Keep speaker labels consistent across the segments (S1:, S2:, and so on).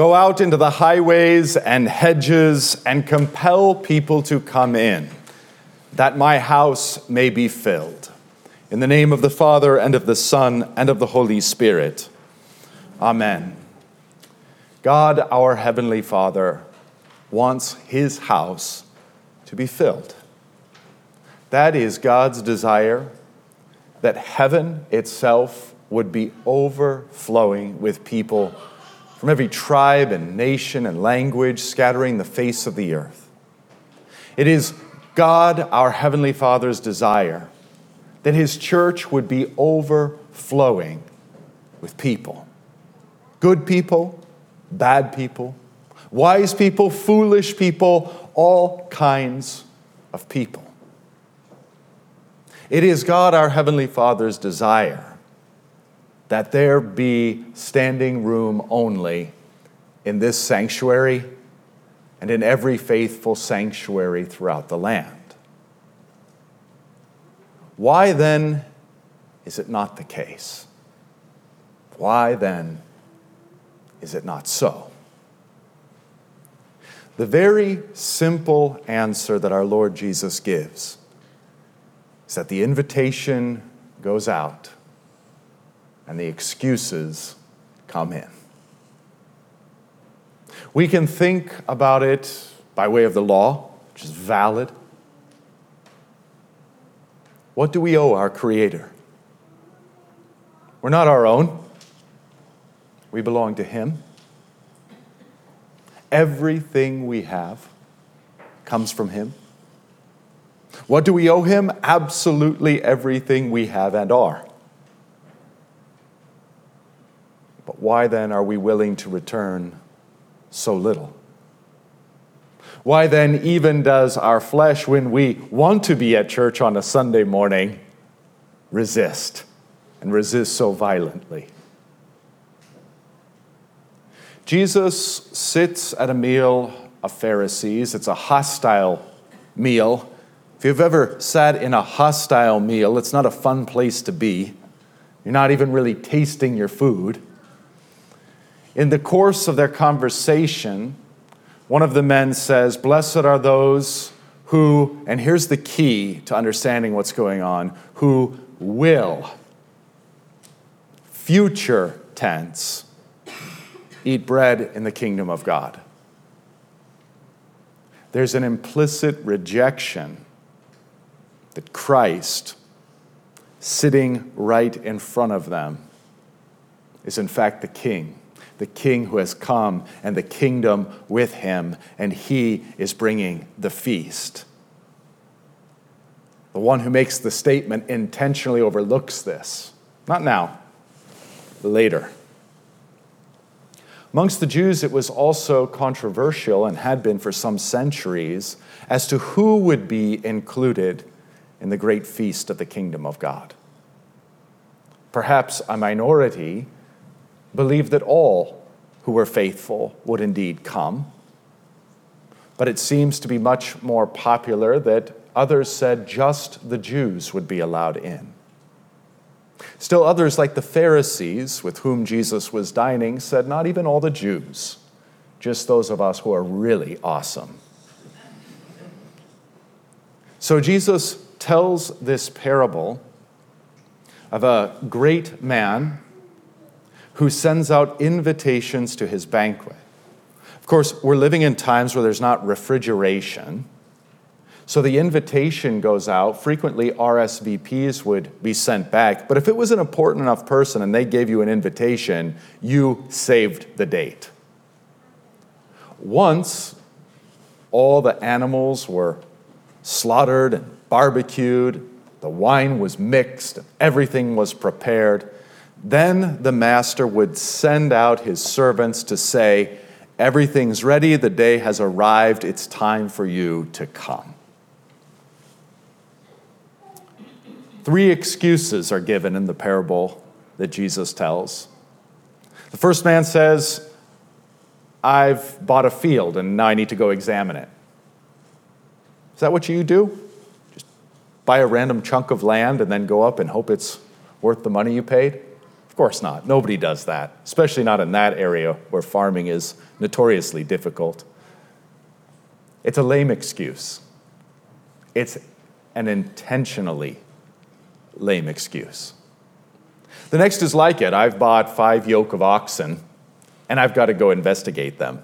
S1: Go out into the highways and hedges and compel people to come in, that my house may be filled. In the name of the Father, and of the Son, and of the Holy Spirit. Amen. God, our Heavenly Father, wants His house to be filled. That is God's desire that heaven itself would be overflowing with people from every tribe and nation and language scattering the face of the earth. It is God, our Heavenly Father's desire that His church would be overflowing with people good people, bad people, wise people, foolish people, all kinds of people. It is God, our Heavenly Father's desire that there be standing room only in this sanctuary and in every faithful sanctuary throughout the land. Why then is it not the case? Why then is it not so? The very simple answer that our Lord Jesus gives is that the invitation goes out and the excuses come in. We can think about it by way of the law, which is valid. What do we owe our Creator? We're not our own, we belong to Him. Everything we have comes from Him. What do we owe Him? Absolutely everything we have and are. But why then are we willing to return so little? Why then, even does our flesh, when we want to be at church on a Sunday morning, resist and resist so violently? Jesus sits at a meal of Pharisees. It's a hostile meal. If you've ever sat in a hostile meal, it's not a fun place to be. You're not even really tasting your food. In the course of their conversation, one of the men says, Blessed are those who, and here's the key to understanding what's going on, who will, future tense, eat bread in the kingdom of God. There's an implicit rejection that Christ, sitting right in front of them, is in fact the king, the king who has come and the kingdom with him, and he is bringing the feast. The one who makes the statement intentionally overlooks this. Not now, later. Amongst the Jews, it was also controversial and had been for some centuries as to who would be included in the great feast of the kingdom of God. Perhaps a minority believed that all who were faithful would indeed come, but it seems to be much more popular that others said just the Jews would be allowed in. Still, others, like the Pharisees with whom Jesus was dining, said, Not even all the Jews, just those of us who are really awesome. So Jesus tells this parable of a great man who sends out invitations to his banquet. Of course, we're living in times where there's not refrigeration. So the invitation goes out. Frequently, RSVPs would be sent back. But if it was an important enough person and they gave you an invitation, you saved the date. Once, all the animals were slaughtered and barbecued, the wine was mixed, everything was prepared. Then the master would send out his servants to say, Everything's ready, the day has arrived, it's time for you to come. Three excuses are given in the parable that Jesus tells. The first man says, I've bought a field and now I need to go examine it. Is that what you do? Just buy a random chunk of land and then go up and hope it's worth the money you paid? Of course not. Nobody does that, especially not in that area where farming is notoriously difficult. It's a lame excuse. It's an intentionally lame excuse. The next is like it. I've bought five yoke of oxen and I've got to go investigate them.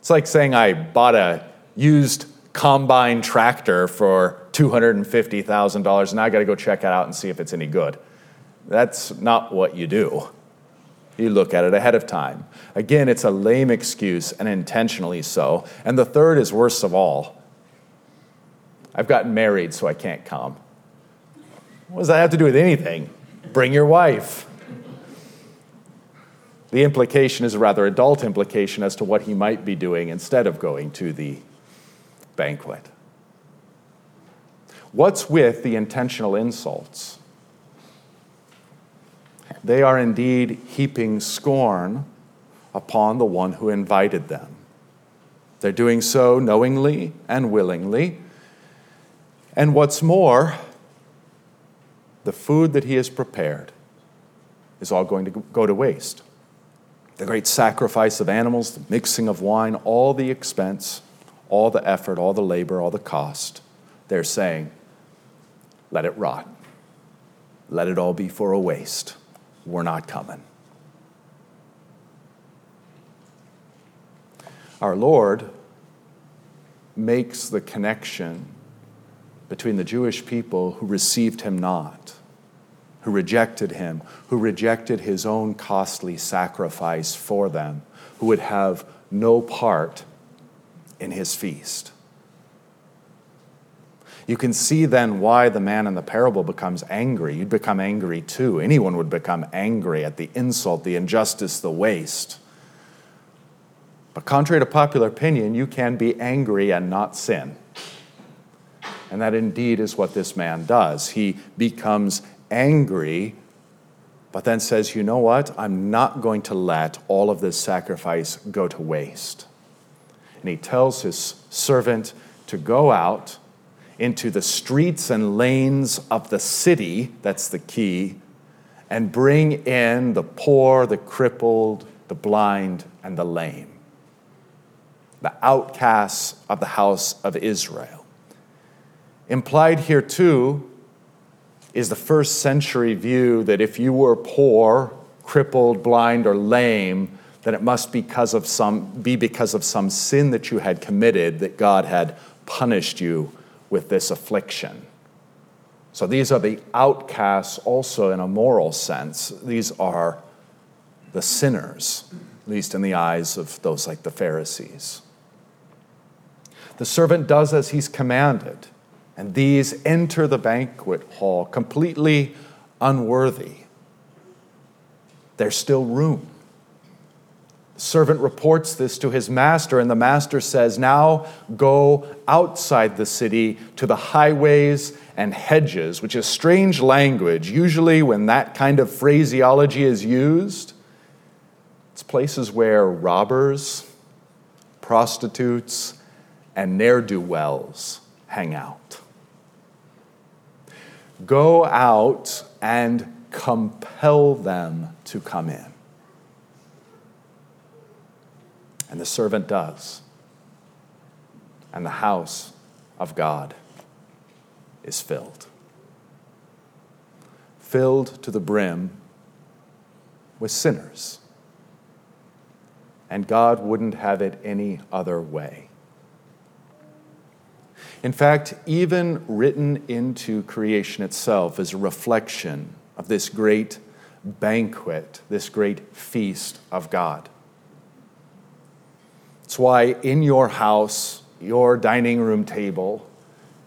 S1: It's like saying I bought a used combine tractor for $250,000 and I got to go check it out and see if it's any good. That's not what you do. You look at it ahead of time. Again, it's a lame excuse and intentionally so. And the third is worst of all. I've gotten married, so I can't come. What does that have to do with anything? Bring your wife. The implication is a rather adult implication as to what he might be doing instead of going to the banquet. What's with the intentional insults? They are indeed heaping scorn upon the one who invited them. They're doing so knowingly and willingly. And what's more, the food that he has prepared is all going to go to waste. The great sacrifice of animals, the mixing of wine, all the expense, all the effort, all the labor, all the cost. They're saying, let it rot. Let it all be for a waste. We're not coming. Our Lord makes the connection between the Jewish people who received him not who rejected him, who rejected his own costly sacrifice for them, who would have no part in his feast. You can see then why the man in the parable becomes angry. You'd become angry too. Anyone would become angry at the insult, the injustice, the waste. But contrary to popular opinion, you can be angry and not sin. And that indeed is what this man does. He becomes angry, but then says, You know what? I'm not going to let all of this sacrifice go to waste. And he tells his servant to go out into the streets and lanes of the city, that's the key, and bring in the poor, the crippled, the blind, and the lame, the outcasts of the house of Israel. Implied here, too, is the first century view that if you were poor, crippled, blind, or lame, then it must because of some, be because of some sin that you had committed that God had punished you with this affliction. So these are the outcasts, also in a moral sense. These are the sinners, at least in the eyes of those like the Pharisees. The servant does as he's commanded. And these enter the banquet hall completely unworthy. There's still room. Servant reports this to his master, and the master says, Now go outside the city to the highways and hedges, which is strange language. Usually, when that kind of phraseology is used, it's places where robbers, prostitutes, and ne'er do wells hang out. Go out and compel them to come in. And the servant does. And the house of God is filled. Filled to the brim with sinners. And God wouldn't have it any other way. In fact, even written into creation itself is a reflection of this great banquet, this great feast of God. It's why in your house, your dining room table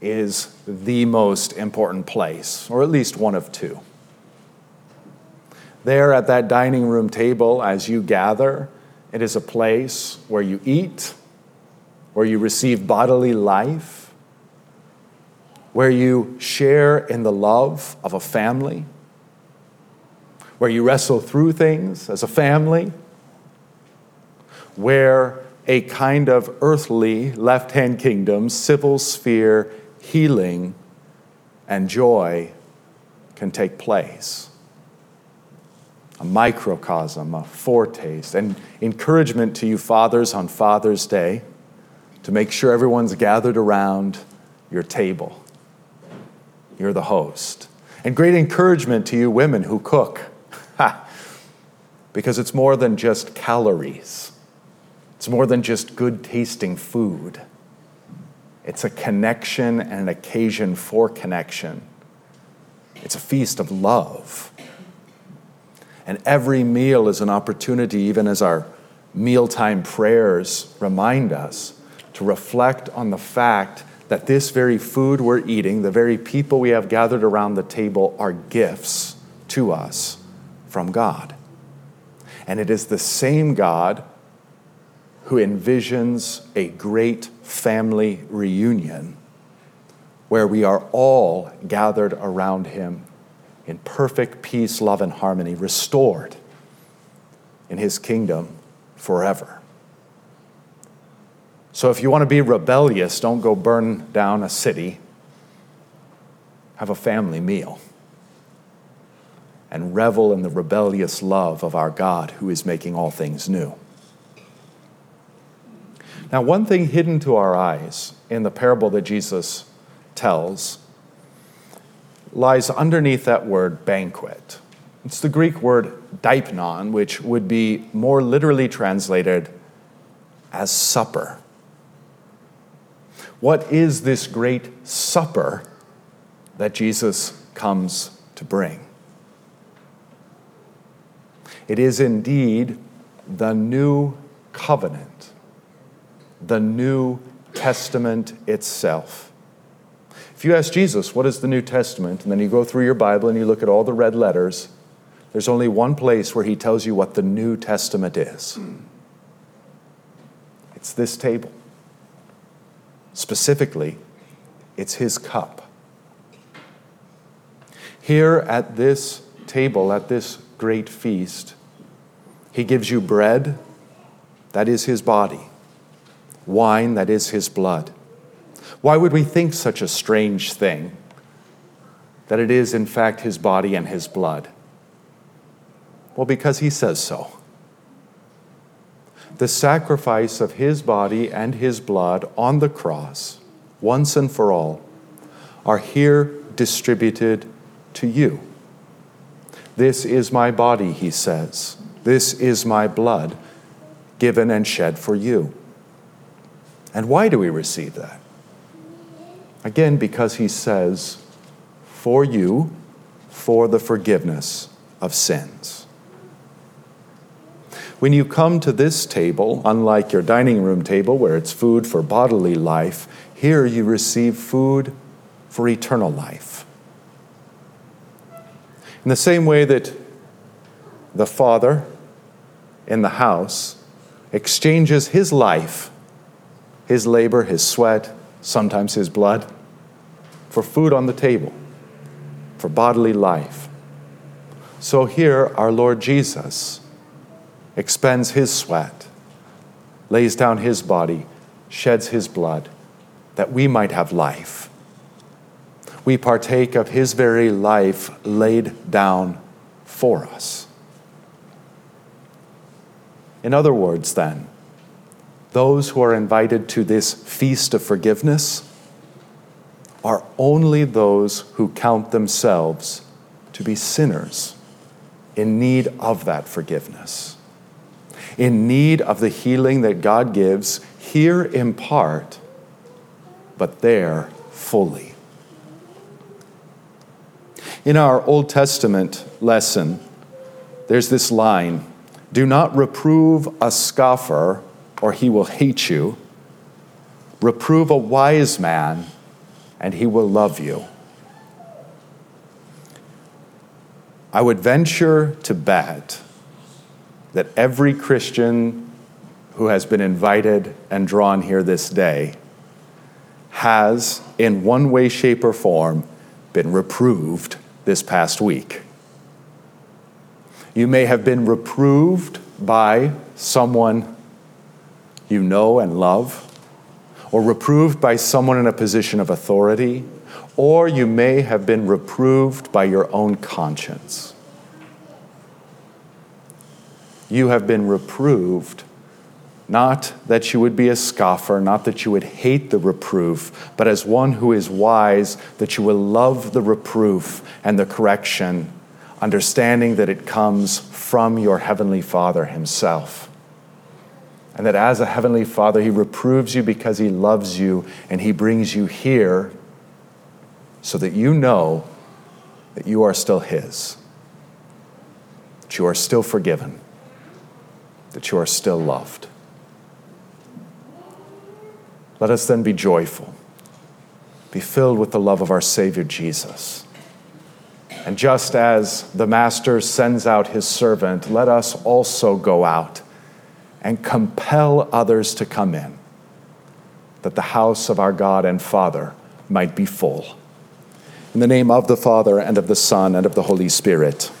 S1: is the most important place, or at least one of two. There at that dining room table, as you gather, it is a place where you eat, where you receive bodily life, where you share in the love of a family, where you wrestle through things as a family, where a kind of earthly left hand kingdom, civil sphere healing and joy can take place. a microcosm, a foretaste, and encouragement to you fathers on Father's Day to make sure everyone's gathered around your table. You're the host. And great encouragement to you women who cook. because it's more than just calories, it's more than just good tasting food. It's a connection and an occasion for connection. It's a feast of love. And every meal is an opportunity, even as our mealtime prayers remind us, to reflect on the fact that this very food we're eating, the very people we have gathered around the table, are gifts to us from God. And it is the same God who envisions a great family reunion where we are all gathered around Him in perfect peace, love, and harmony, restored in His kingdom forever. So if you want to be rebellious, don't go burn down a city. Have a family meal and revel in the rebellious love of our God who is making all things new. Now, one thing hidden to our eyes in the parable that Jesus tells lies underneath that word banquet. It's the Greek word deipnon, which would be more literally translated as supper. What is this great supper that Jesus comes to bring? It is indeed the new covenant, the new testament itself. If you ask Jesus, what is the New Testament, and then you go through your Bible and you look at all the red letters, there's only one place where he tells you what the New Testament is it's this table. Specifically, it's his cup. Here at this table, at this great feast, he gives you bread, that is his body, wine, that is his blood. Why would we think such a strange thing? That it is, in fact, his body and his blood? Well, because he says so. The sacrifice of his body and his blood on the cross, once and for all, are here distributed to you. This is my body, he says. This is my blood given and shed for you. And why do we receive that? Again, because he says, for you, for the forgiveness of sins. When you come to this table, unlike your dining room table where it's food for bodily life, here you receive food for eternal life. In the same way that the Father in the house exchanges his life, his labor, his sweat, sometimes his blood, for food on the table, for bodily life. So here, our Lord Jesus expends his sweat, lays down his body, sheds his blood, that we might have life. We partake of his very life laid down for us. In other words, then, those who are invited to this feast of forgiveness are only those who count themselves to be sinners in need of that forgiveness, in need of the healing that God gives here in part, but there fully. In our Old Testament lesson, there's this line Do not reprove a scoffer, or he will hate you. Reprove a wise man, and He will love you. I would venture to bet that every Christian who has been invited and drawn here this day has, in one way, shape, or form, been reproved this past week. You may have been reproved by someone you know and love or reproved by someone in a position of authority, or you may have been reproved by your own conscience. you have been reproved. Not that you would be a scoffer, not that you would hate the reproof, but as one who is wise, that you will love the reproof and the correction, understanding that it comes from your heavenly Father Himself. And that as a heavenly Father, He reproves you because He loves you and He brings you here so that you know that you are still His, that you are still forgiven, that you are still loved. Let us then be joyful, be filled with the love of our Savior Jesus. And just as the Master sends out his servant, let us also go out and compel others to come in, that the house of our God and Father might be full. In the name of the Father, and of the Son, and of the Holy Spirit.